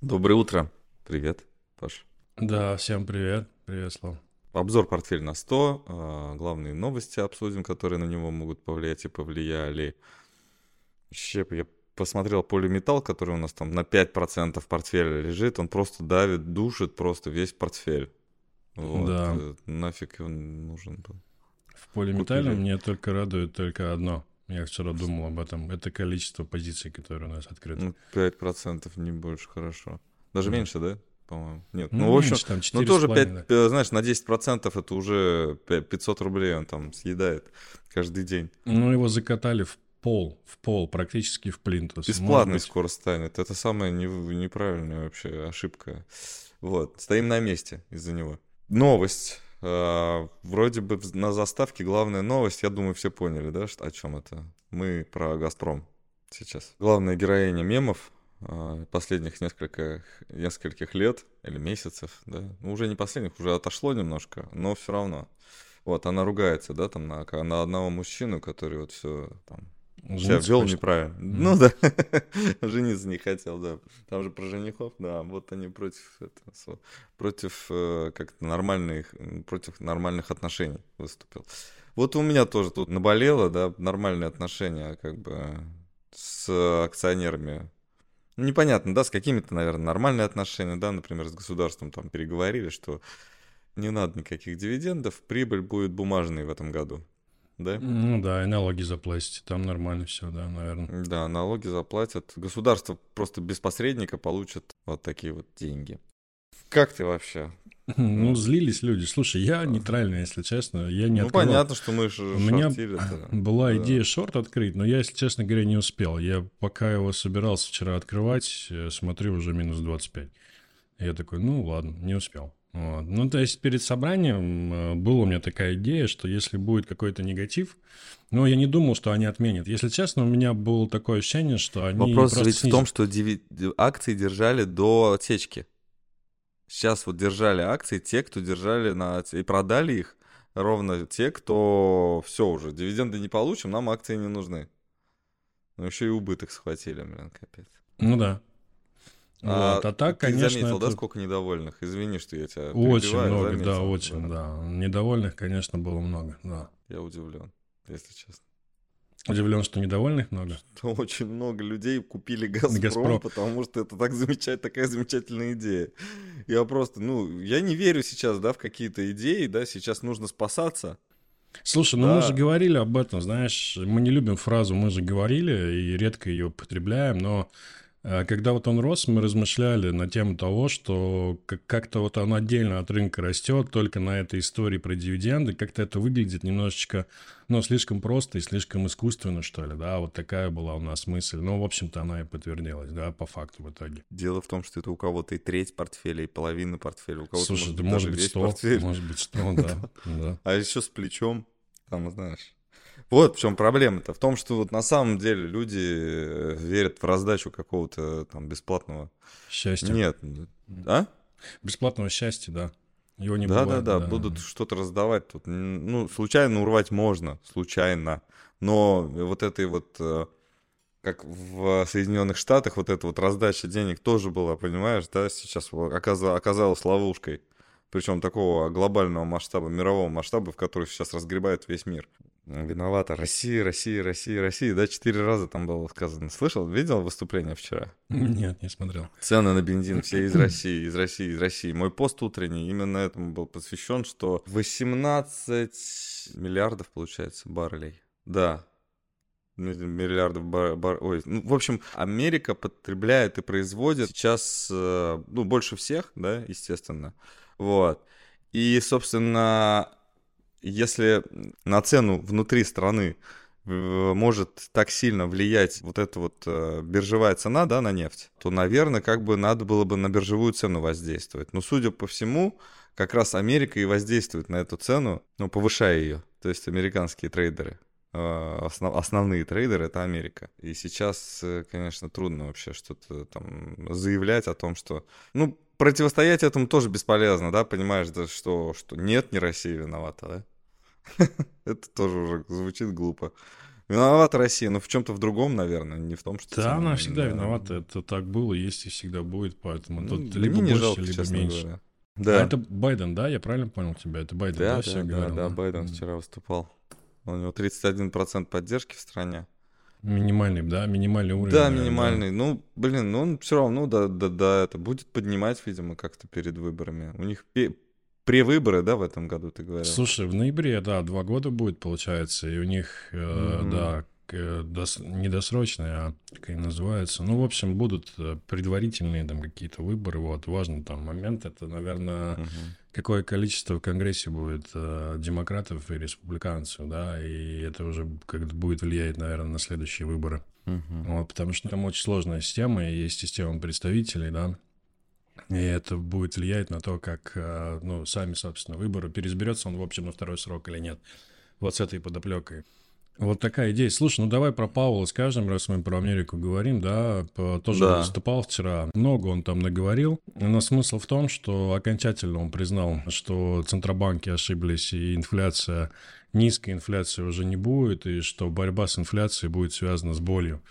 Доброе утро. Привет, Паш. Да, всем привет. Привет, Слав. Обзор портфель на 100. а, Главные новости обсудим, которые на него могут повлиять и повлияли. Вообще, я посмотрел полиметалл, который у нас там на 5% портфеля лежит. Он просто давит, душит просто весь портфель. Вот. Да. э, Нафиг он нужен был. В полиметалле Купили. мне только радует только одно. Я вчера думал об этом. Это количество позиций, которые у нас открыты. Ну, 5% не больше хорошо. Даже Мгм. меньше, да? По-моему. Нет. Ну, Ну, в общем, меньше, там, Ну, 4,5, тоже да. 5, э, знаешь, на 10% это уже пя- 500 рублей он там съедает каждый день. Ну, его закатали в пол, в пол, практически в плинтус. Бесплатный быть, скоро станет. Это самая неправильная вообще ошибка. Вот, стоим на месте из-за него. Новость. А, Вроде бы на заставке главная новость, я думаю, все поняли, да, о чем это. Мы про «Газпром» сейчас. Главная героиня мемов а, последних несколько, нескольких лет или месяцев, да, ну, уже не последних, уже отошло немножко, но все равно. Вот, она ругается, да, там, на, на одного мужчину, который вот все там себя вел неправильно. Мгм. Ну да, жениться не хотел, да. Там же про женихов, да, вот они против этого, против э, как-то нормальных, против нормальных отношений выступил. Вот у меня тоже тут наболело, да, нормальные отношения как бы с акционерами. Ну, непонятно, да, с какими-то, наверное, нормальные отношения, да, например, с государством там переговорили, что не надо никаких дивидендов, прибыль будет бумажной в этом году, да? Ну да, и налоги заплатите. Там нормально все, да, наверное. Да, налоги заплатят. Государство просто без посредника получит вот такие вот деньги. Как ты вообще? Ну, злились люди. Слушай, я нейтральный, если честно. Я не ну, открывал. понятно, что мы же У меня была Да. идея шорт открыть, но я, если честно говоря, не успел. Я пока его собирался вчера открывать, э, смотрю уже минус 25. Я такой, ну ладно, не успел. Вот. Ну, то есть перед собранием э, была у меня такая идея, что если будет какой-то негатив, но я не думал, что они отменят. Если честно, у меня было такое ощущение, что они Вопрос ведь в снизят. том, что диви- ди- акции держали до отсечки. Сейчас вот держали акции те, кто держали на... И продали их ровно те, кто все уже, дивиденды не получим, нам акции не нужны. Ну, еще и убыток схватили, блин, капец. Ну да. Вот. А так, ты конечно, заметил, да, это сколько недовольных? Извини, что я тебя очень много, да, заметил, очень, да. Недовольных, конечно, было много, да. Я удивлен, если честно. Удивлен, что недовольных много. Что очень много людей купили Газпром, «Газпром». потому что это так замечательно, такая замечательная идея. Я просто, ну, я не верю сейчас, да, в какие-то идеи, да, сейчас нужно спасаться. Слушай, ну Да. мы же говорили об этом, знаешь, мы не любим фразу «мы же говорили» и редко ее употребляем, но когда вот он рос, мы размышляли на тему того, что как- как-то вот он отдельно от рынка растет, только на этой истории про дивиденды, как-то это выглядит немножечко, ну, слишком просто и слишком искусственно, что ли, да, вот такая была у нас мысль. Ну, в общем-то, она и подтвердилась, да, по факту в итоге. Дело в том, что это у кого-то и треть портфеля, и половина портфеля, у кого-то Слушай, да может может быть быть даже 100, весь портфель. может быть 100, да, да. А еще с плечом, там, знаешь. Вот в чем проблема-то. В том, что вот на самом деле люди э, верят в раздачу какого-то там бесплатного. Счастье. Нет. А? Бесплатного счастья, да. Его не Да, бывает. да, да, будут что-то раздавать тут. Ну, случайно урвать можно, случайно. Но вот этой вот, э, как в Соединенных Штатах, вот эта вот раздача денег тоже была, понимаешь, да, сейчас оказалась ловушкой. Причем такого глобального масштаба, мирового масштаба, в который сейчас разгребает весь мир. Виновата Россия, Россия, Россия, Россия. Да, четыре раза там было сказано. Слышал, видел выступление вчера? Нет, не смотрел. Цены на бензин все из России, из России, из России. Мой пост утренний именно этому был посвящен, что 18 миллиардов, получается, баррелей. Да. Ми- Миллиардов бар, бар- Ой, ну, в общем, Америка потребляет и производит сейчас, э, ну, больше всех, да, естественно. Вот. И, собственно, если на цену внутри страны э, может так сильно влиять вот эта вот э, биржевая цена, да, на нефть, то, наверное, как бы надо было бы на биржевую цену воздействовать. Но, судя по всему, как раз Америка и воздействует на эту цену, ну, повышая ее. То есть американские трейдеры. э, основ- основные трейдеры это Америка. И сейчас, конечно, трудно вообще что-то там заявлять о том, что... Ну, противостоять этому тоже бесполезно, да, понимаешь, да, что, что нет, не Россия виновата, да? Это тоже уже звучит глупо. Виновата Россия, но в чем-то в другом, наверное, не в том, что... Да, она всегда да. виновата. Это так было, есть и всегда будет, поэтому Ну, тут либо больше, жалко, либо меньше. говоря. А Да, это Байден, да? Я правильно понял тебя? Это Байден, да, да, да, да, говорил? да, Байден вчера выступал. У него 31% поддержки в стране. Минимальный, да? Минимальный уровень. Да, наверное, минимальный. Ну, блин, ну он все равно, да, да, да, это будет поднимать, видимо, как-то перед выборами. У них превыборы, да, в этом году, ты говорил? Слушай, в ноябре, да, два года будет, получается, и у них, э, Мгм. да, э, дос- не досрочные, а как они называются. Ну, в общем, будут э, предварительные там какие-то выборы, вот, важный там момент, это, наверное, Мгм. какое количество в Конгрессе будет э, демократов и республиканцев, да, и это уже как будет влиять, наверное, на следующие выборы. Мгм. Вот, потому что там очень сложная система, и есть система представителей, да, и это будет влиять на то, как, э, ну, сами, собственно, выборы, переизберется он, в общем, на второй срок или нет. Вот с этой подоплекой. Вот такая идея. Слушай, ну давай про Паула скажем, раз мы про Америку говорим, да, тоже Да. выступал вчера, много он там наговорил, но смысл в том, что окончательно он признал, что центробанки ошиблись, и инфляция, низкая инфляция уже не будет, и что борьба с инфляцией будет связана с болью.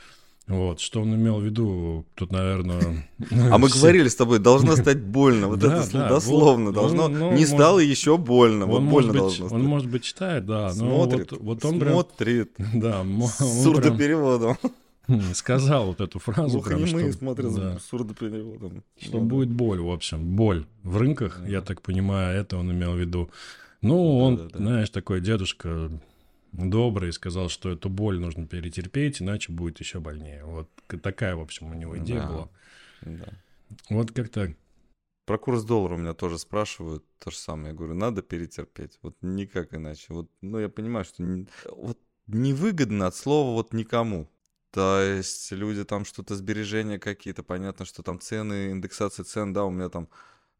Вот, что он имел в виду, тут, наверное... А мы говорили с тобой, должно стать больно. Вот это дословно вот, должно. ну, ну, Не стало еще больно. Вот больно должно он, может быть, читает, да, но Смотрит, вот, он смотрит. да, С сурдопереводом. сказал вот эту фразу, Глухонемые что, смотрят с сурдопереводом. что Ну будет боль, в общем, боль в рынках, я так понимаю, это он имел в виду. Ну, он, знаешь, такой дедушка добрый, сказал, что эту боль нужно перетерпеть, иначе будет еще больнее. Вот такая, в общем, у него идея Да. была. Да. Вот как-то Про курс доллара у меня тоже спрашивают то же самое. Я говорю, надо перетерпеть. Вот никак иначе. Вот, ну, я понимаю, что не- вот невыгодно от слова вот никому. То есть люди там что-то, сбережения какие-то, понятно, что там цены, индексация цен, да, у меня там,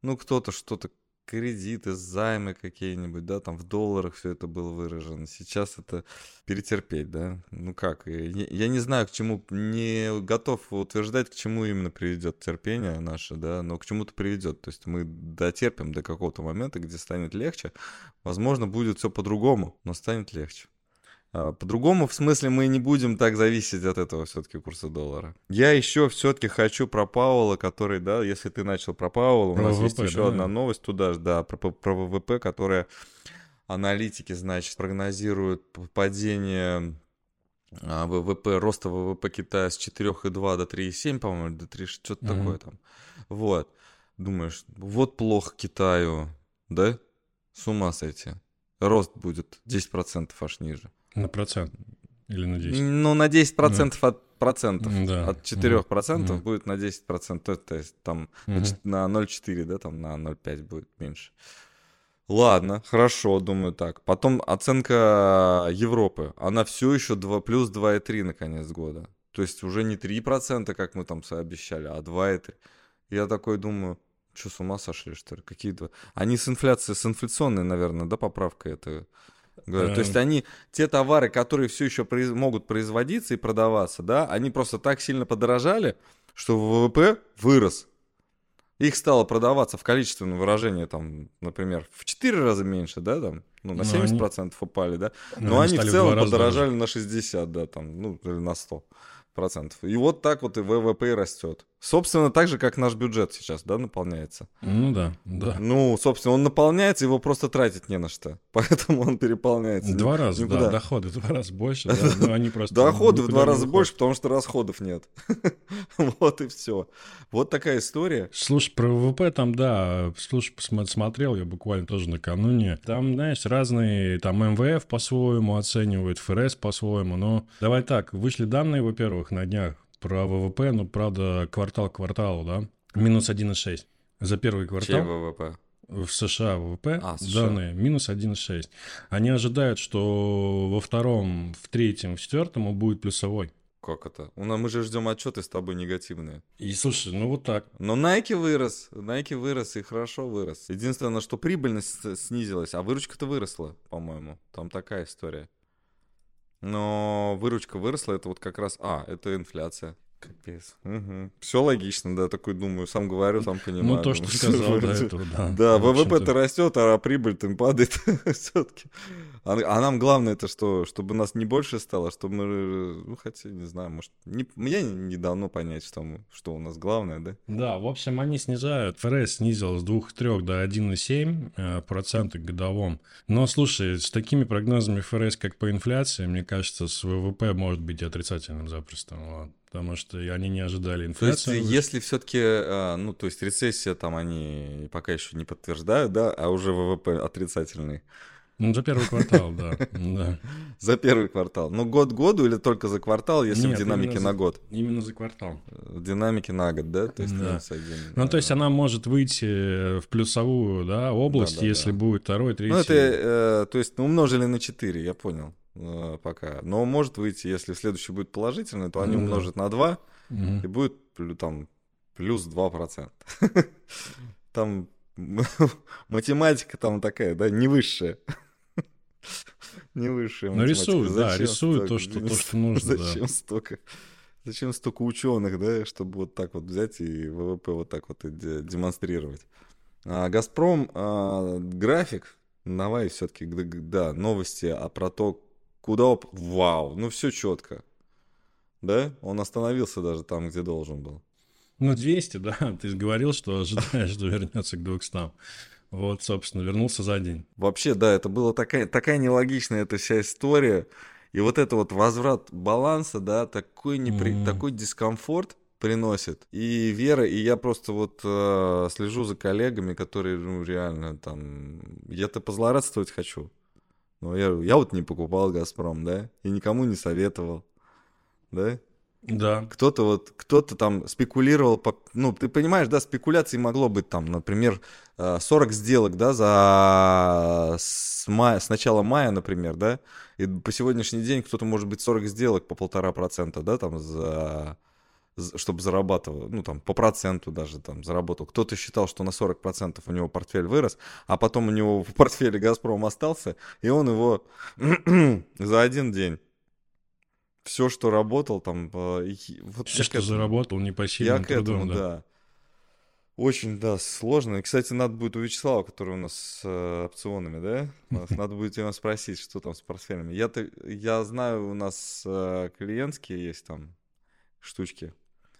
ну, кто-то что-то, кредиты, займы какие-нибудь, да, там в долларах все это было выражено. Сейчас это перетерпеть, да. Ну как, я, я не знаю, к чему, не готов утверждать, к чему именно приведет терпение наше, да, но к чему-то приведет. То есть мы дотерпим до какого-то момента, где станет легче. Возможно, будет все по-другому, но станет легче. А, По-другому, в смысле, мы не будем так зависеть от этого все-таки курса доллара. Я еще все-таки хочу про Пауэлла, который, да, если ты начал про Пауэлла, у Про нас ВВП, есть еще да? одна новость туда же, да, про, про ВВП, которая аналитики, значит, прогнозируют падение а, ВВП, роста ВВП Китая с 4,2 до 3,7, по-моему, до 3, что-то Мгм. такое там. Вот. Думаешь, вот плохо Китаю, да? С ума сойти. Рост будет 10% аж ниже. На процент или на 10. Ну, на 10% от процентов. Да. От 4% Мгм. будет на 10%, то, то есть там чет- на 0,4, да, там на 0,5 будет меньше. Ладно, хорошо, думаю так. Потом оценка Европы. Она все еще 2, плюс 2,3 на конец года. То есть уже не 3%, как мы там обещали, а 2,3. Я такой думаю, что с ума сошли, что ли? Какие два? Они с инфляцией, с инфляционной, наверное, да, поправка это. То есть Эм. они, те товары, которые все еще произ- могут производиться и продаваться, да, они просто так сильно подорожали, что ВВП вырос. Их стало продаваться в количественном выражении, там, например, в 4 раза меньше, да, там, ну, на Но 70% упали, да, Ну, но они, в стали целом подорожали на 60, да, там, ну, или на 100 процентов. И вот так вот и ВВП растет. Собственно, так же, как наш бюджет сейчас, да, наполняется. Ну да, да. Ну, собственно, он наполняется, его просто тратить не на что. Поэтому он переполняется. Два раза, никуда. да, доходы в два раза больше, да, но они просто... Доходы в два раза больше, потому что расходов нет. Вот и все. Вот такая история. Слушай, про ВВП там, да, слушай, смотрел я буквально тоже накануне. Там, знаешь, разные, там МВФ по-своему оценивает, ФРС по-своему, но давай так, вышли данные, во-первых, на днях про ВВП, ну, правда, квартал к кварталу, да, минус 1,6 за первый Чей квартал. ВВП? В США ВВП А, США. данные минус 1,6. Они ожидают, что во втором, в третьем, в четвертом он будет плюсовой. Как это? У нас- Мы же ждем отчеты с тобой негативные. И слушай, ну вот так. Но Nike вырос. Nike вырос и хорошо вырос. Единственное, что прибыльность снизилась, а выручка-то выросла, по-моему. Там такая история. Но выручка выросла, это вот как раз... А, это инфляция. Капец. Угу. Все логично, да, такой думаю, сам говорю, сам понимаю. Ну, то, что сказал до этого, да. Да. ВВП-то растет, а прибыль-то падает все-таки. А, а нам главное это что, чтобы нас не больше стало, чтобы мы, ну, хотя, не знаю, может, не, мне не дано понять, что, мы, что у нас главное, да? Да, в общем, они снижают. ФРС снизил с 2,3 до 1,7 э, процента годовом. Но, слушай, с такими прогнозами ФРС, как по инфляции, мне кажется, с ВВП может быть отрицательным запросто. Вот. Потому что они не ожидали То есть, если все-таки, ну, то есть рецессия там они пока еще не подтверждают, да, а уже ВВП отрицательный Ну, за первый квартал, да. да. за первый квартал. Ну, год году или только за квартал, если Нет, в динамике на за- год? Именно за квартал. В динамике на год, да? То есть Да. один. Ну, то есть она может выйти в плюсовую да, область, если будет второй, третий. Ну, это, э, то есть, ну, умножили на 4, я понял э, пока. Но может выйти, если следующий будет положительный, то они Ну да. умножат на 2, Мгм. и будет там плюс 2%. Там математика там такая, да, не высшая. Не высшая Ну, математика. рисуют, да, рисуют то, что, то, что нужно. Зачем столько? Зачем столько ученых, да, чтобы вот так вот взять и ВВП вот так вот демонстрировать? А, Газпром а, график, давай все-таки, да, новости а про то, куда, оп- вау, ну все четко, да? Он остановился даже там, где должен был. Ну, 200, да, ты же говорил, что ожидаешь, что вернется к 200. Вот, собственно, вернулся за день. Вообще, да, это была такая, такая нелогичная эта вся история. И вот это вот возврат баланса, да, такой, непри... Мгм. такой дискомфорт приносит. И Вера, и я просто вот э, слежу за коллегами, которые, ну, реально там... Я-то позлорадствовать хочу. Но я, я вот не покупал «Газпром», да, и никому не советовал, да. Да. Кто-то вот, кто-то там спекулировал, по- ну, ты понимаешь, да, спекуляций могло быть там, например, э, 40 сделок, да, за с, мая, с начала мая, например, да, и по сегодняшний день кто-то может быть 40 сделок по полтора процента, да, там, за- чтобы зарабатывал, ну, там, по проценту даже там заработал. Кто-то считал, что на 40 процентов у него портфель вырос, а потом у него в портфеле «Газпром» остался, и он его за один день все, что работал там, вот Все, я что этому- заработал я непосильным к этому, да. да. Очень, да, сложно. И, кстати, надо будет у Вячеслава, который у нас с э, опционами, да? Надо будет его спросить, что там с портфелями. Я-то, я знаю, у нас э, клиентские есть там штучки.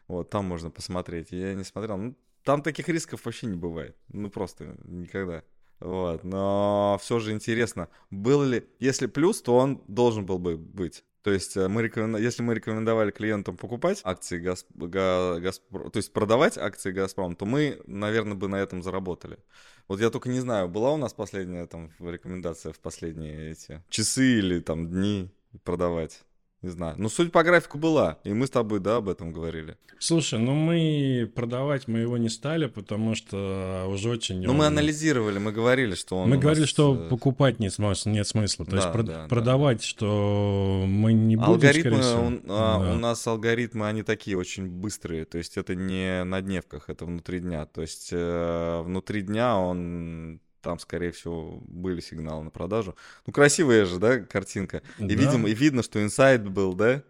Вот, там можно посмотреть. Я не смотрел. Ну, там таких рисков вообще не бывает. Ну, просто никогда. Вот, но все же интересно, был ли, если плюс, то он должен был бы быть. То есть, э, мы рекомен- если мы рекомендовали клиентам покупать акции Газ... Га- Газпро- то есть продавать акции Газпром, то мы, наверное, бы на этом заработали. Вот я только не знаю, была у нас последняя там рекомендация в последние эти часы или там дни продавать. Не знаю. Ну, суть по графику была, и мы с тобой, да, об этом говорили. Слушай, ну мы продавать мы его не стали, потому что уже очень... Ну, мы он- анализировали, мы говорили, что он Мы говорили, нас, что э, покупать нет, смысла- нет смысла. То есть Да, прод- да, да, продавать, что мы не будем, Алгоритмы, всего. он- а, Да. у нас алгоритмы, они такие очень быстрые, то есть это не на дневках, это внутри дня, то есть э, внутри дня он, там, скорее всего, были сигналы на продажу. Ну, красивая же, да, картинка. И, Да. видимо, и видно, что инсайд был, да?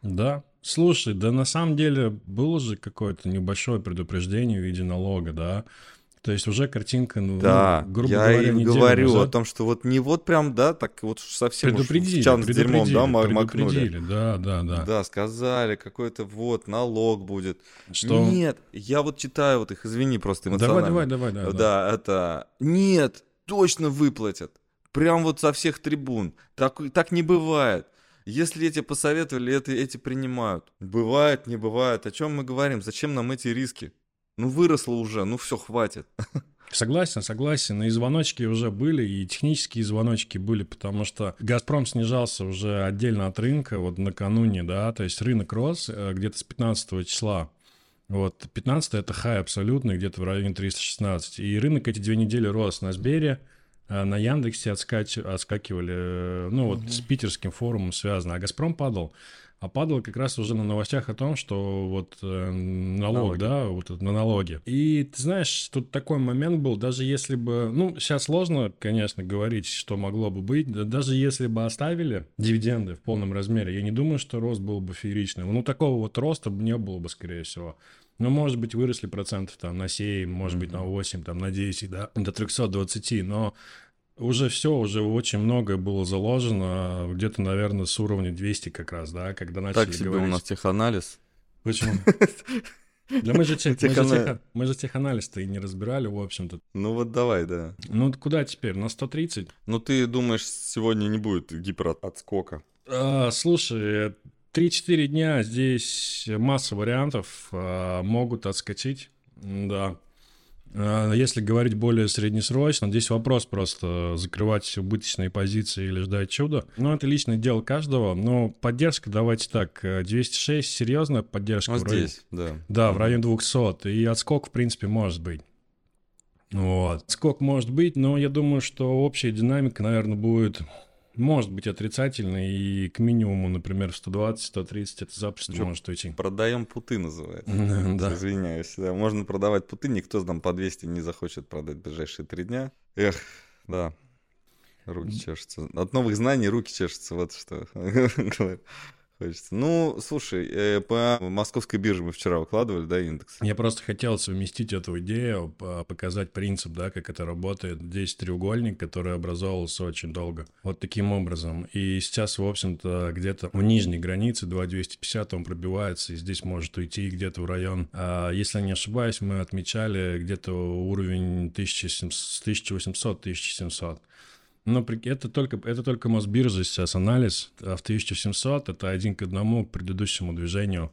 Да. Слушай, да на самом деле было же какое-то небольшое предупреждение в виде налога, да? То есть уже картинка, ну, Да, ну, грубо я говоря, и говорю назад о том, что вот не вот прям, да, так вот уж совсем уж предупредили, чан с дерьмом, да, макнули. предупредили, да, да, да. Да, сказали, какой-то вот налог будет. Что... Нет, я вот читаю вот их, извини, просто Давай, эмоционально. давай, давай, да, Да, да. это... Нет, точно выплатят. Прям вот со всех трибун. Так, так не бывает. Если эти посоветовали, это, эти принимают. Бывает, не бывает. О чем мы говорим? Зачем нам эти риски? Ну, выросло уже, ну все, хватит. Согласен, согласен. И звоночки уже были, и технические звоночки были, потому что «Газпром» снижался уже отдельно от рынка, вот накануне, да, то есть рынок рос э, где-то с 15 числа. Вот, 15 это хай абсолютный, где-то в районе 316. И рынок эти две недели рос на Сбере, а на Яндексе отскач... отскакивали, э, ну вот с питерским форумом связано, а Газпром падал. А падал как раз уже на новостях о том, что вот э, налог, налоги. да, вот на налоги. И ты знаешь, тут такой момент был, даже если бы, ну, сейчас сложно, конечно, говорить, что могло бы быть, да, даже если бы оставили дивиденды в полном размере, я не думаю, что рост был бы фееричным. Ну, такого вот роста не было бы, скорее всего. Ну, может быть, выросли процентов там на 7, может быть, на 8, там, на 10, да, до 320, но уже все, уже очень многое было заложено, где-то, наверное, с уровня 200 как раз, да, когда начали Так себе говорить. у нас теханализ. Почему? Да мы же, тех, мы, же тех, мы же теханализ-то и не разбирали, в общем-то. Ну вот давай, да. Ну куда теперь? На 130? Ну ты думаешь, сегодня не будет гиперотскока? А, слушай, 3-4 дня здесь масса вариантов а, могут отскочить. Да. А, если говорить более среднесрочно, здесь вопрос просто закрывать убыточные позиции или ждать чуда. Ну, это личное дело каждого. Но поддержка, давайте так, 206 серьезная поддержка. Ну, здесь, районе, да. Да, в районе 200. И отскок, в принципе, может быть. Вот. Скок может быть, но я думаю, что общая динамика, наверное, будет может быть отрицательный, и к минимуму, например, 120-130 это Что, может уйти. Продаем путы называется. да. Извиняюсь. Да. Можно продавать путы, никто нам по 200 не захочет продать в ближайшие три дня. Эх, да. Руки чешутся. От новых знаний руки чешутся, вот что. Хочется. Ну, слушай, э, по московской бирже мы вчера выкладывали, да, индекс? Я просто хотел совместить эту идею, показать принцип, да, как это работает. Здесь треугольник, который образовывался очень долго. Вот таким образом. И сейчас, в общем-то, где-то в нижней границе 2250 он пробивается, и здесь может уйти где-то в район. А, если не ошибаюсь, мы отмечали где-то уровень 1800-1700. Но это только, это только Мосбиржа сейчас анализ. А в 1700 это один к одному к предыдущему движению.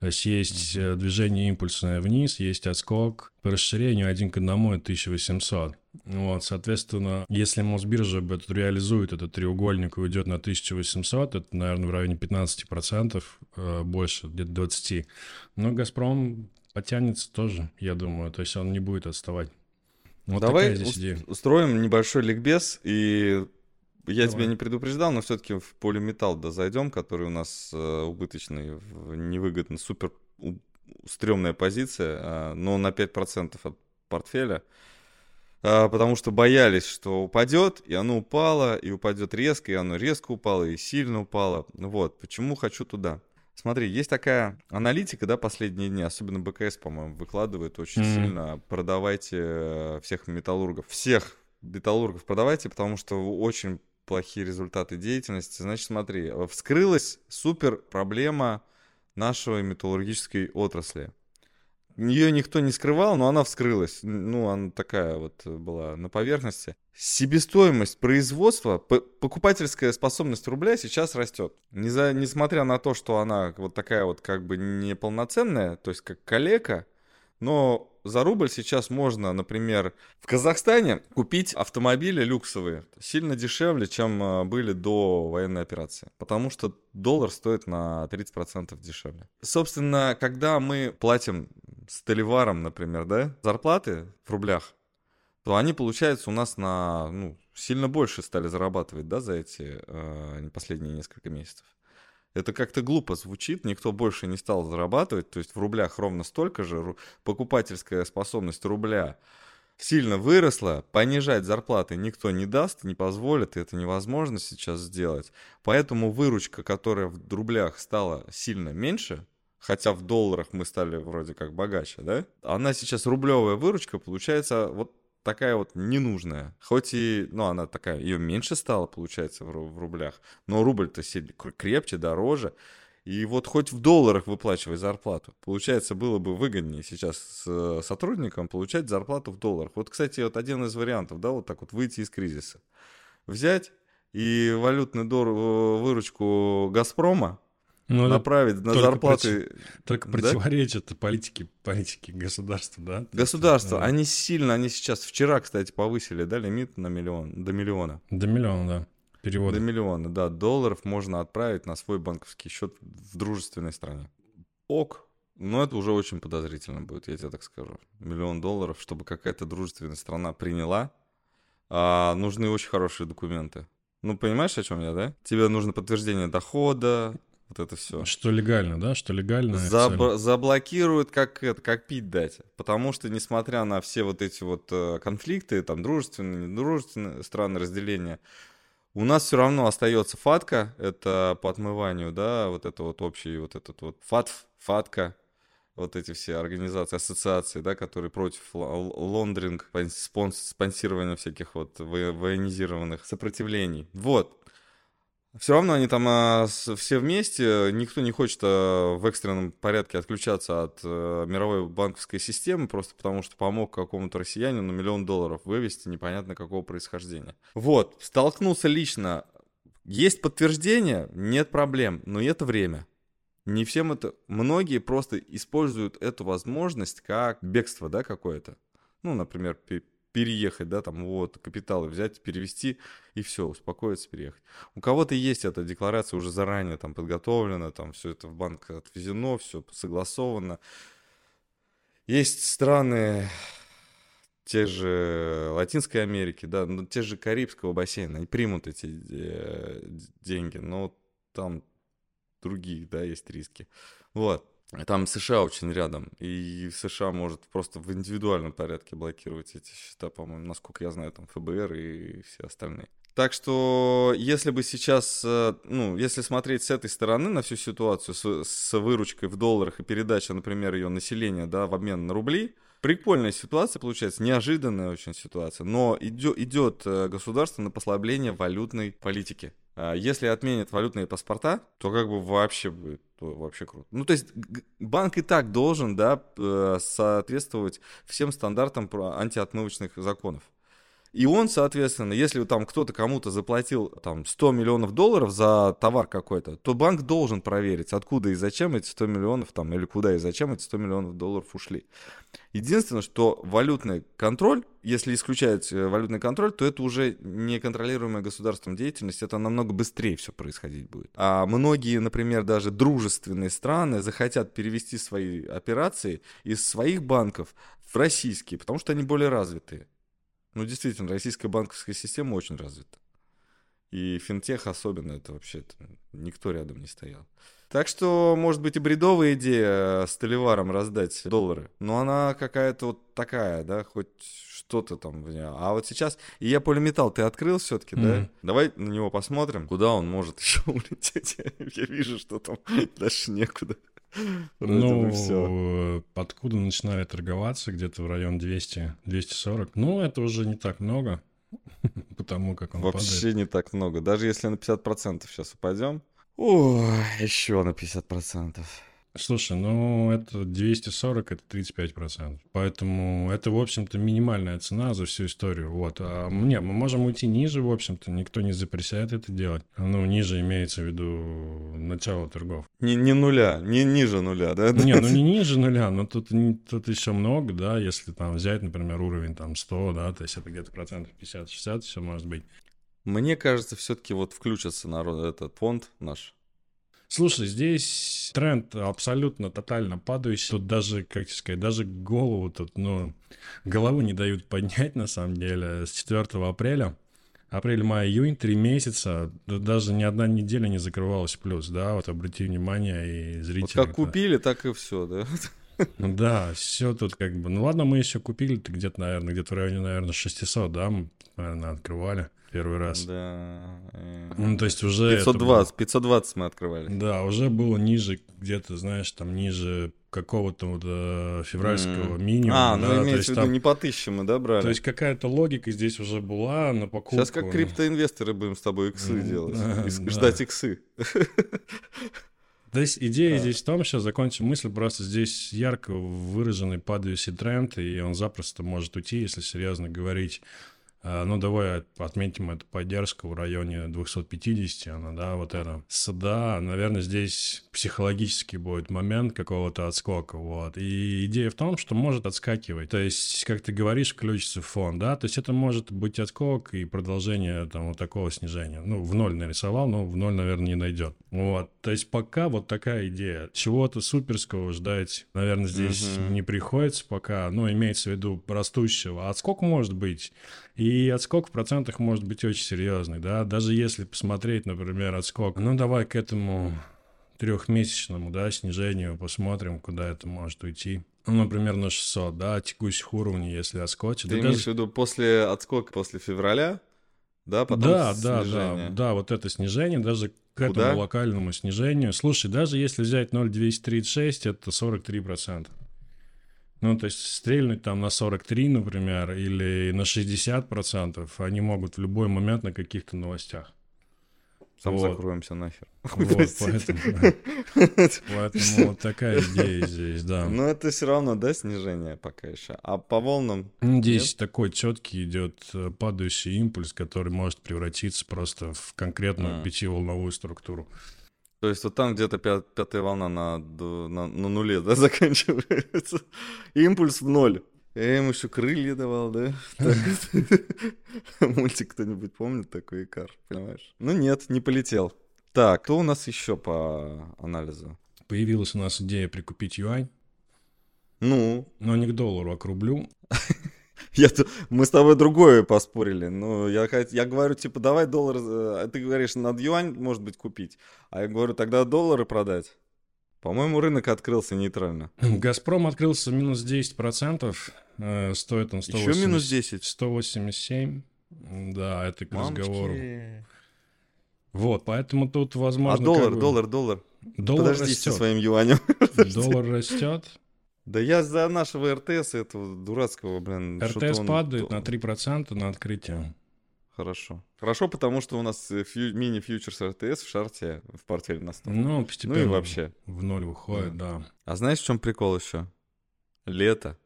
То есть есть mm-hmm. движение импульсное вниз, есть отскок. По расширению один к одному это 1800. Вот, соответственно, если Мосбиржа этот реализует этот треугольник и уйдет на 1800, это, наверное, в районе 15%, э, больше, где-то 20%. Но «Газпром» потянется тоже, я думаю. То есть он не будет отставать. Вот Давай устроим небольшой ликбез, и я Давай. тебя не предупреждал, но все-таки в полиметалл да зайдем, который у нас э, убыточный, невыгодно, супер стрёмная позиция, э, но на 5% от портфеля, э, потому что боялись, что упадет, и оно упало, и упадет резко, и оно резко упало, и сильно упало. Вот, почему хочу туда. Смотри, есть такая аналитика, да, последние дни, особенно БКС, по-моему, выкладывает очень mm-hmm. сильно. Продавайте всех металлургов. Всех металлургов продавайте, потому что очень плохие результаты деятельности. Значит, смотри, вскрылась супер проблема нашего металлургической отрасли. Ее никто не скрывал, но она вскрылась. Ну, она такая вот была на поверхности. Себестоимость производства, покупательская способность рубля сейчас растет. Не за, несмотря на то, что она вот такая вот как бы неполноценная, то есть как калека, но за рубль сейчас можно, например, в Казахстане купить автомобили люксовые сильно дешевле, чем э, были до военной операции. Потому что доллар стоит на 30% дешевле. Собственно, когда мы платим столеварам, например, да, зарплаты в рублях, то они, получается, у нас на, ну, сильно больше стали зарабатывать, да, за эти э, последние несколько месяцев. Это как-то глупо звучит, никто больше не стал зарабатывать, то есть в рублях ровно столько же, покупательская способность рубля сильно выросла, понижать зарплаты никто не даст, не позволит, и это невозможно сейчас сделать. Поэтому выручка, которая в рублях стала сильно меньше, хотя в долларах мы стали вроде как богаче, да, она сейчас рублевая выручка получается вот такая вот ненужная. Хоть и, ну, она такая, ее меньше стало, получается, в, в рублях, но рубль-то крепче, дороже. И вот хоть в долларах выплачивай зарплату. Получается, было бы выгоднее сейчас с э, сотрудникам получать зарплату в долларах. Вот, кстати, вот один из вариантов, да, вот так вот выйти из кризиса. Взять и валютную дор- э, выручку «Газпрома» ну, направить на зарплаты. Против, только да? противоречит политике, политике государства, да? Государство, да. они сильно, они сейчас вчера, кстати, повысили, да, лимит на миллион, до миллиона. До миллиона, да. Переводы. До миллиона, да. Долларов можно отправить на свой банковский счет в дружественной стране. Ок, но это уже очень подозрительно будет, я тебе так скажу. Миллион долларов, чтобы какая-то дружественная страна приняла, а нужны очень хорошие документы. Ну, понимаешь, о чем я, да? Тебе нужно подтверждение дохода, вот это все. Что легально, да? Что легально. Заб- заблокируют, как это, как пить дать. Потому что, несмотря на все вот эти вот э, конфликты, там, дружественные, недружественные страны разделения, у нас все равно остается фатка, это по отмыванию, да, вот это вот общий, вот этот вот фатф, фатка, вот эти все организации, ассоциации, да, которые против лондринг, спонсирования всяких вот военизированных сопротивлений. Вот. Все равно они там а, с, все вместе, никто не хочет а, в экстренном порядке отключаться от а, мировой банковской системы, просто потому что помог какому-то россиянину миллион долларов вывести непонятно какого происхождения. Вот, столкнулся лично. Есть подтверждение, нет проблем, но это время. Не всем это... Многие просто используют эту возможность как бегство, да, какое-то. Ну, например, переехать, да, там вот капиталы взять, перевести и все, успокоиться, переехать. У кого-то есть эта декларация уже заранее там подготовлена, там все это в банк отвезено, все согласовано. Есть страны, те же Латинской Америки, да, ну, те же Карибского бассейна, они примут эти э, деньги, но там другие, да, есть риски. Вот. Там США очень рядом, и США может просто в индивидуальном порядке блокировать эти счета, по-моему, насколько я знаю, там ФБР и все остальные. Так что, если бы сейчас, э, ну, если смотреть с этой стороны на всю ситуацию с, с выручкой в долларах и передача, например, ее населения, да, в обмен на рубли, прикольная ситуация получается, неожиданная очень ситуация, но идет, идет э, государство на послабление валютной политики. А если отменят валютные паспорта, то как бы вообще будет вообще круто. Ну, то есть банк и так должен, да, э, соответствовать всем стандартам антиотмывочных законов. И он, соответственно, если там кто-то кому-то заплатил там 100 миллионов долларов за товар какой-то, то банк должен проверить, откуда и зачем эти 100 миллионов там, или куда и зачем эти 100 миллионов долларов ушли. Единственное, что валютный контроль, если исключать э, валютный контроль, то это уже неконтролируемая государством деятельность, это намного быстрее все происходить будет. А многие, например, даже дружественные страны захотят перевести свои операции из своих банков в российские, потому что они более развитые. Ну, действительно, российская банковская система очень развита. И финтех особенно, это вообще -то никто рядом не стоял. Так что, может быть, и бредовая идея с Толиваром раздать доллары, но она какая-то вот такая, да, хоть что-то там в ней. А вот сейчас, и я полиметалл ты открыл все-таки, mm-hmm. да? Давай на него посмотрим, куда он может еще улететь. я вижу, что там дальше некуда. Ну, все. откуда начинали торговаться, где-то в район 200-240. Ну, это уже не так много, потому как он Вообще падает. не так много. Даже если на 50% сейчас упадем, о, еще на 50%. Слушай, ну это 240, это 35%. Поэтому это, в общем-то, минимальная цена за всю историю. Вот. А не, мы можем уйти ниже, в общем-то, никто не запрещает это делать. Ну, ниже имеется в виду начало торгов. Не, не нуля, не ниже нуля, да? Не, ну не ниже нуля, но тут, тут еще много, да, если там взять, например, уровень там 100, да, то есть это где-то процентов 50-60 все может быть. Мне кажется, все-таки вот включится народ этот фонд наш Слушай, здесь тренд абсолютно тотально падающий. Тут даже, как сказать, даже голову тут, ну, голову не дают поднять, на самом деле, с 4 апреля. Апрель, май, июнь, три месяца, даже ни одна неделя не закрывалась плюс, да, вот обрати внимание и зрители. Вот как купили, так и все, да? Ну да, все тут как бы, ну ладно, мы еще купили где-то, наверное, где-то в районе, наверное, 600, да, мы, наверное, открывали первый раз. Да. Ну, то есть уже... 520, было... 520 мы открывали. Да, уже было ниже, где-то, знаешь, там ниже какого-то вот э, февральского mm. минимума. А, ну да, имеется в виду там, не по тысяче мы, да, брали? То есть какая-то логика здесь уже была на покупку. Сейчас как криптоинвесторы будем с тобой иксы делать. Да, ждать да. иксы. То есть идея да. здесь в том, сейчас закончим мысль, просто здесь ярко выраженный падающий тренд, и он запросто может уйти, если серьезно говорить а, ну, давай отметим эту поддержку в районе 250, она, да, вот это. Да, наверное, здесь психологический будет момент какого-то отскока, вот. И идея в том, что может отскакивать. То есть, как ты говоришь, включится фон, да, то есть это может быть отскок и продолжение там вот такого снижения. Ну, в ноль нарисовал, но в ноль, наверное, не найдет. Вот. То есть пока вот такая идея. Чего-то суперского ждать, наверное, здесь uh-huh. не приходится пока, но имеется в виду растущего. Отскок может быть. И отскок в процентах может быть очень серьезный, да, даже если посмотреть, например, отскок, ну, давай к этому трехмесячному, да, снижению посмотрим, куда это может уйти. Ну, например, на 600, да, текущих уровней, если отскочит. Ты да имеешь даже- в виду после отскока, после февраля, да, потом да, да, снижение? да, да, вот это снижение, даже к этому Куда? локальному снижению. Слушай, даже если взять 0,236, это 43%. Ну, то есть стрельнуть там на 43, например, или на 60%, они могут в любой момент на каких-то новостях. Сам Вот. закроемся нахер. Вот, поэтому, поэтому вот такая идея здесь, да. Но это все равно, да, снижение пока еще. А по волнам Ну, Здесь такой четкий идет э, падающий импульс, который может превратиться просто в конкретную М. пятиволновую структуру. То есть вот там где-то пя- пятая волна на, на, на нуле, да, заканчивается. Импульс в ноль. Я ему еще крылья давал, да? Мультик кто-нибудь помнит такой Икар, понимаешь? Ну нет, не полетел. Так, кто у нас еще по анализу? Появилась у нас идея прикупить юань, Ну, но не к доллару, а к рублю. я, мы с тобой другое поспорили. Ну, я, я говорю, типа, давай доллар, э, а ты говоришь, над юань, может быть, купить. А я говорю, тогда доллары продать. По-моему, рынок открылся нейтрально. Газпром открылся минус 10%, э, стоит он 180, Еще минус 10. 187. Да, это к разговору. Мамочки. Вот, поэтому тут возможно... а доллар, как бы- доллар, доллар. Доллар Подожди со растет. своим юанем. Доллар растет. Да я за нашего РТС этого дурацкого, блин. РТС он- падает на 3% на открытие. Хорошо. Хорошо, потому что у нас э, фью- мини-фьючерс РТС в шарте в портфеле на 100. Ну, постепенно Ну и вообще. в ноль выходит, да. А знаешь, в чем прикол еще? Лето,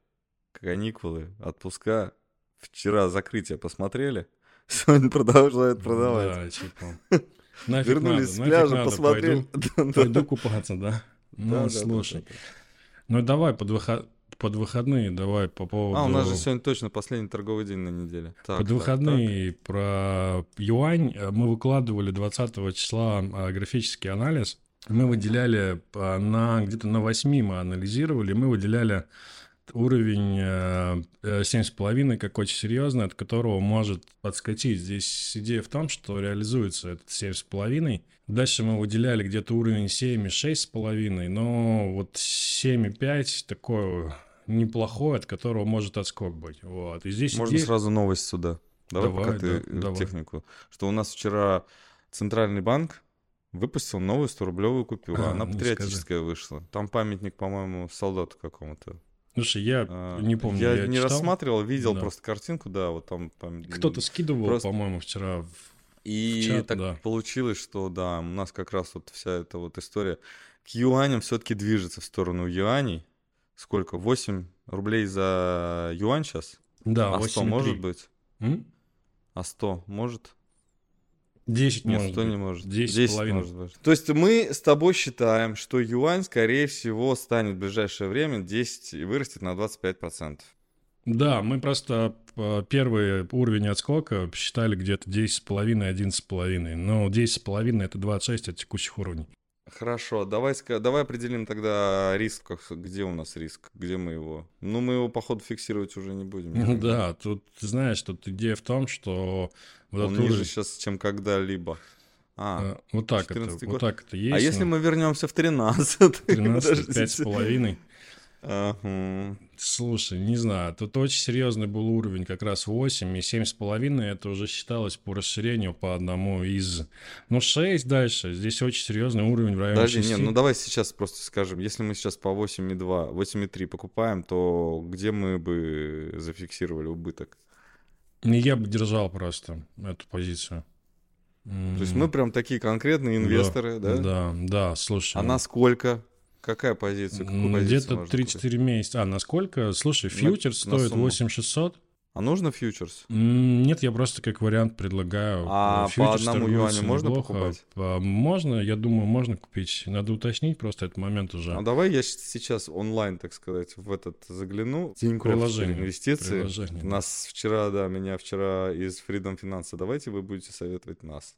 каникулы, отпуска. Вчера закрытие посмотрели. Сегодня продолжают продавать. Да, типа. Нафиг Вернулись с надо, нафиг пляжа, посмотрели. Пойду, Да, да. пойду купаться, да? Да, Ну, да, да, слушай. да, да. Ну, давай под, выход... под выходные, давай по поводу... А, у нас же сегодня точно последний торговый день на неделе. Так, Под так, выходные про юань э, мы выкладывали 20 числа а, графический анализ. Мы выделяли а, на где-то на 8 мы анализировали, мы выделяли уровень э, э, 7,5 как очень серьезный, от которого может подскочить. Здесь идея в том, что реализуется этот 7,5. Дальше мы выделяли где-то уровень 7 и 6,5, но вот 7,5 такое неплохое, от которого может отскок быть. Вот. И здесь. Можно идея- сразу новость сюда. Давай, Давай, пока ты да, э, давай. технику. Что у нас вчера Центральный банк выпустил новую 100-рублевую купюру. А, Она патриотическая вышла. Там памятник, по-моему, солдату какому-то. Слушай, я А, не помню, Я, я, не читал. рассматривал, видел Да. просто картинку, да, вот там памятник. Кто-то скидывал, Просто- по-моему, вчера. в- И в чат, так да. получилось, что да, у нас как раз вот вся эта вот история к юаням все-таки движется в сторону юаней. Сколько? 8 рублей за юань сейчас? Да, а 100 8,3. может быть? М? А 100 может? 10 Нет, может 100 быть. не может. 10 с 10 половиной. может быть. То есть мы с тобой считаем, что юань, скорее всего, станет в ближайшее время 10 и вырастет на 25%. Да, мы просто э, первый уровень отскока считали где-то 10,5-11,5. Но 10,5 это 26 от текущих уровней. Хорошо, давай, давай определим тогда риск, как- где у нас риск, где мы его. Ну, мы его, походу, фиксировать уже не будем. Да, тут, знаешь, тут идея в том, что вот Он ниже уровень- сейчас, чем когда-либо. А, э, вот так это, 14 вот год. так это есть. а если мы вернемся в 13? 13, Подождите. 5,5. Ага. Слушай, не знаю, тут очень серьезный был уровень, как раз 8 и 7,5, это уже считалось по расширению по одному из... Ну, 6 дальше, здесь очень серьезный уровень в районе Подожди, 6. не, ну давай сейчас просто скажем, если мы сейчас по 8,2, 8,3 покупаем, то где мы бы зафиксировали убыток? Я бы держал просто эту позицию. То есть мы прям такие конкретные инвесторы, да? Да, да, слушай. А на сколько? Какая позиция? Какую Где-то можно купить? 3-4 месяца. А, насколько? Слушай, фьючер на стоит сумму. 8600. А нужно фьючерс? Нет, я просто как вариант предлагаю. А Э, по фьючерс одному торгуется юаню можно неплохо. покупать? По- Можно, я думаю, можно купить. Надо уточнить просто этот момент уже. А давай я сейчас онлайн, так сказать, в этот загляну. Тинькофф Приложение, инвестиции. приложение. Нас вчера, да, меня вчера из Freedom Finance, давайте вы будете советовать нас.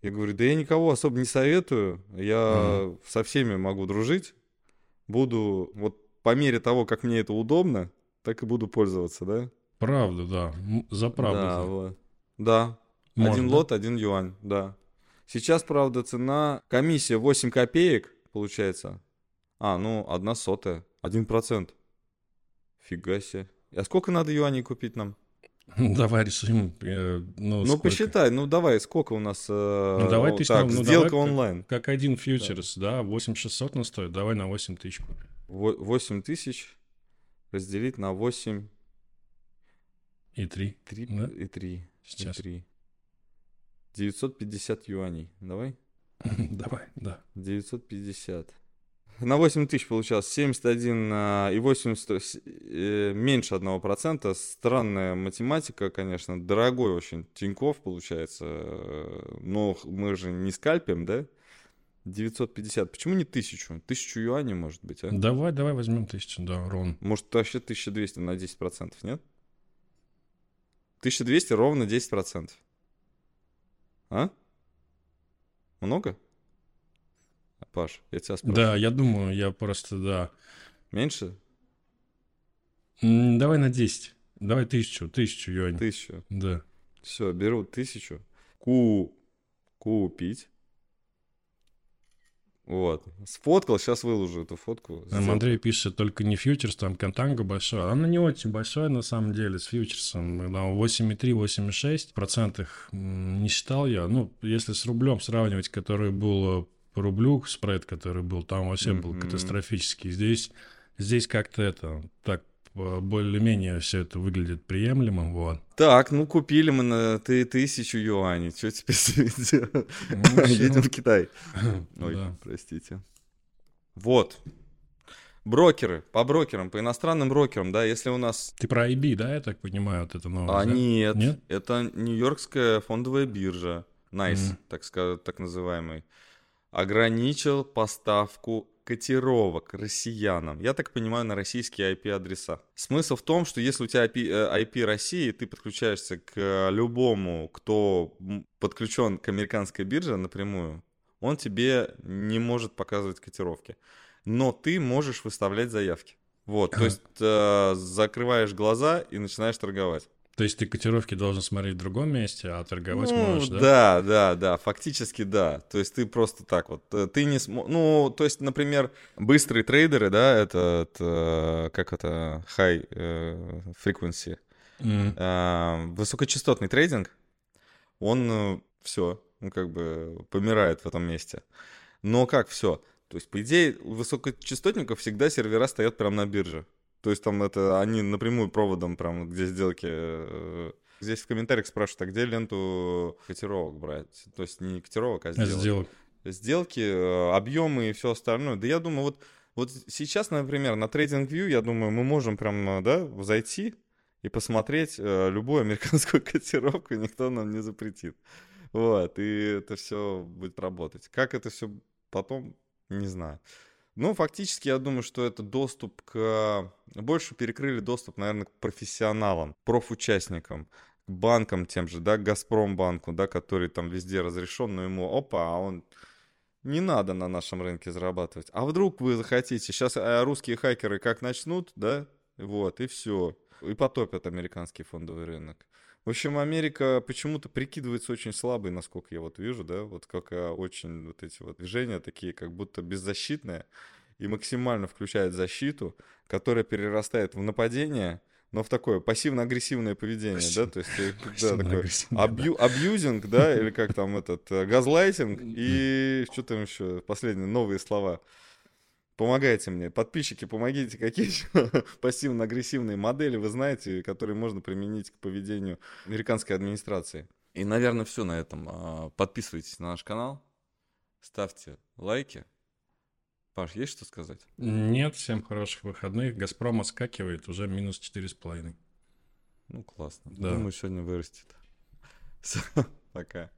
Я говорю, да я никого особо не советую, я со всеми могу дружить, буду вот по мере того, как мне это удобно, так и буду пользоваться, да? Правда, да. За правду. Да, вот. Да. Можно, один да? лот, один юань, да. Сейчас, правда, цена, комиссия 8 копеек, получается. А, ну, одна сотая, один процент. Фига себе. А сколько надо юаней купить нам? Давай решим. э, ну, Ну, сколько? посчитай, ну давай, сколько у нас... э, Ну, давай тысяч, Так, ну, сделка давай как- онлайн. Как один фьючерс, да, 8600 он стоит, давай на 8 тысяч купим. Во- 8 тысяч разделить на 8 И 3 3 Да. и 3. сейчас. 3. 950 юаней. Давай. Давай, да. 950. На 8 тысяч получалось 71 а, и 80, с- э, меньше 1%. Странная математика, конечно. Дорогой очень Тиньков получается. Но мы же не скальпим, да? 950. Почему не 1000? 1000 юаней, может быть, а? Давай, давай возьмем тысячу, да, ровно. Может, вообще 1200 на 10%, нет? 1200 ровно 10%. А? Много? Паш, я тебя спрашиваю. Да, я думаю, я просто, да. Меньше? Давай на 10. Давай тысячу, тысячу юань. Тысячу. Да. Все, беру тысячу. Ку... Купить. Вот. Сфоткал, сейчас выложу эту фотку. Нам Андрей пишет, только не фьючерс, там контанго большой. Оно не очень большое на самом деле с фьючерсом. Там 8,3-8,6 процентах не считал я. Ну, если с рублем сравнивать, который был э, по рублю, спред, который был, там вообще был Мгм. катастрофический. Здесь, здесь как-то это, так более-менее все это выглядит приемлемым, вот. Так, ну купили мы на ты тысячу юаней. Что теперь делать? Ну. Едем в Китай. Ой, Да. простите. Вот. Брокеры, по брокерам, по иностранным брокерам, да, если у нас... Ты про IB, да, я так понимаю, вот это новое? А да? нет, Нет? это Нью-Йоркская фондовая биржа, NICE, Мгм. так сказать, так называемый, ограничил поставку котировок россиянам. Я так понимаю, на российские IP-адреса. Смысл в том, что если у тебя IP, э, IP России, ты подключаешься к э, любому, кто подключен к американской бирже напрямую, он тебе не может показывать котировки. Но ты можешь выставлять заявки. Вот, то есть э, закрываешь глаза и начинаешь торговать. То есть ты котировки должен смотреть в другом месте, а торговать Ну, можешь, да? Да, да, да, фактически да. То есть ты просто так вот, э, ты не смо... Ну, то есть, например, быстрые трейдеры, да, это, это, как это, high э, frequency, М. э, высокочастотный трейдинг, он все, ну, как бы помирает в этом месте. Но как все? То есть, по идее, у высокочастотников всегда сервера стоят прямо на бирже. То есть там это они напрямую проводом прям где сделки. э, Здесь в комментариях спрашивают, а где ленту котировок брать? То есть не котировок, а сделок. сделок. Сделки, э, объемы и все остальное. Да я думаю, вот, вот сейчас, например, на TradingView, я думаю, мы можем прям, э, да, зайти и посмотреть любую американскую котировку, никто нам не запретит. Вот, и это все будет работать. Как это все потом, не знаю. Ну, фактически, я думаю, что это доступ к... Больше перекрыли доступ, наверное, к профессионалам, профучастникам, к банкам тем же, да, к Газпромбанку, да, который там везде разрешен, но ему, опа, а он... Не надо на нашем рынке зарабатывать. А вдруг вы захотите? Сейчас русские хакеры как начнут, да? Вот, и все. И потопят американский фондовый рынок. В общем, Америка почему-то прикидывается очень слабой, насколько я вот вижу, да, вот как а, очень вот эти вот движения такие, как будто беззащитные, и максимально включает защиту, которая перерастает в нападение, но в такое пассивно-агрессивное поведение, да, то есть э, да, такое Агрессивно, да. абью- абьюзинг, да, или как там этот, э, газлайтинг, и что там еще, последние новые слова. Помогайте мне, подписчики, помогите, какие пассивно-агрессивные модели вы знаете, которые можно применить к поведению американской администрации. И, наверное, все на этом. А, Подписывайтесь на наш канал, ставьте лайки. Паш, есть что сказать? Нет, всем хороших выходных. Газпром отскакивает уже минус 4,5. Ну, классно. Да. Думаю, сегодня вырастет. Пока.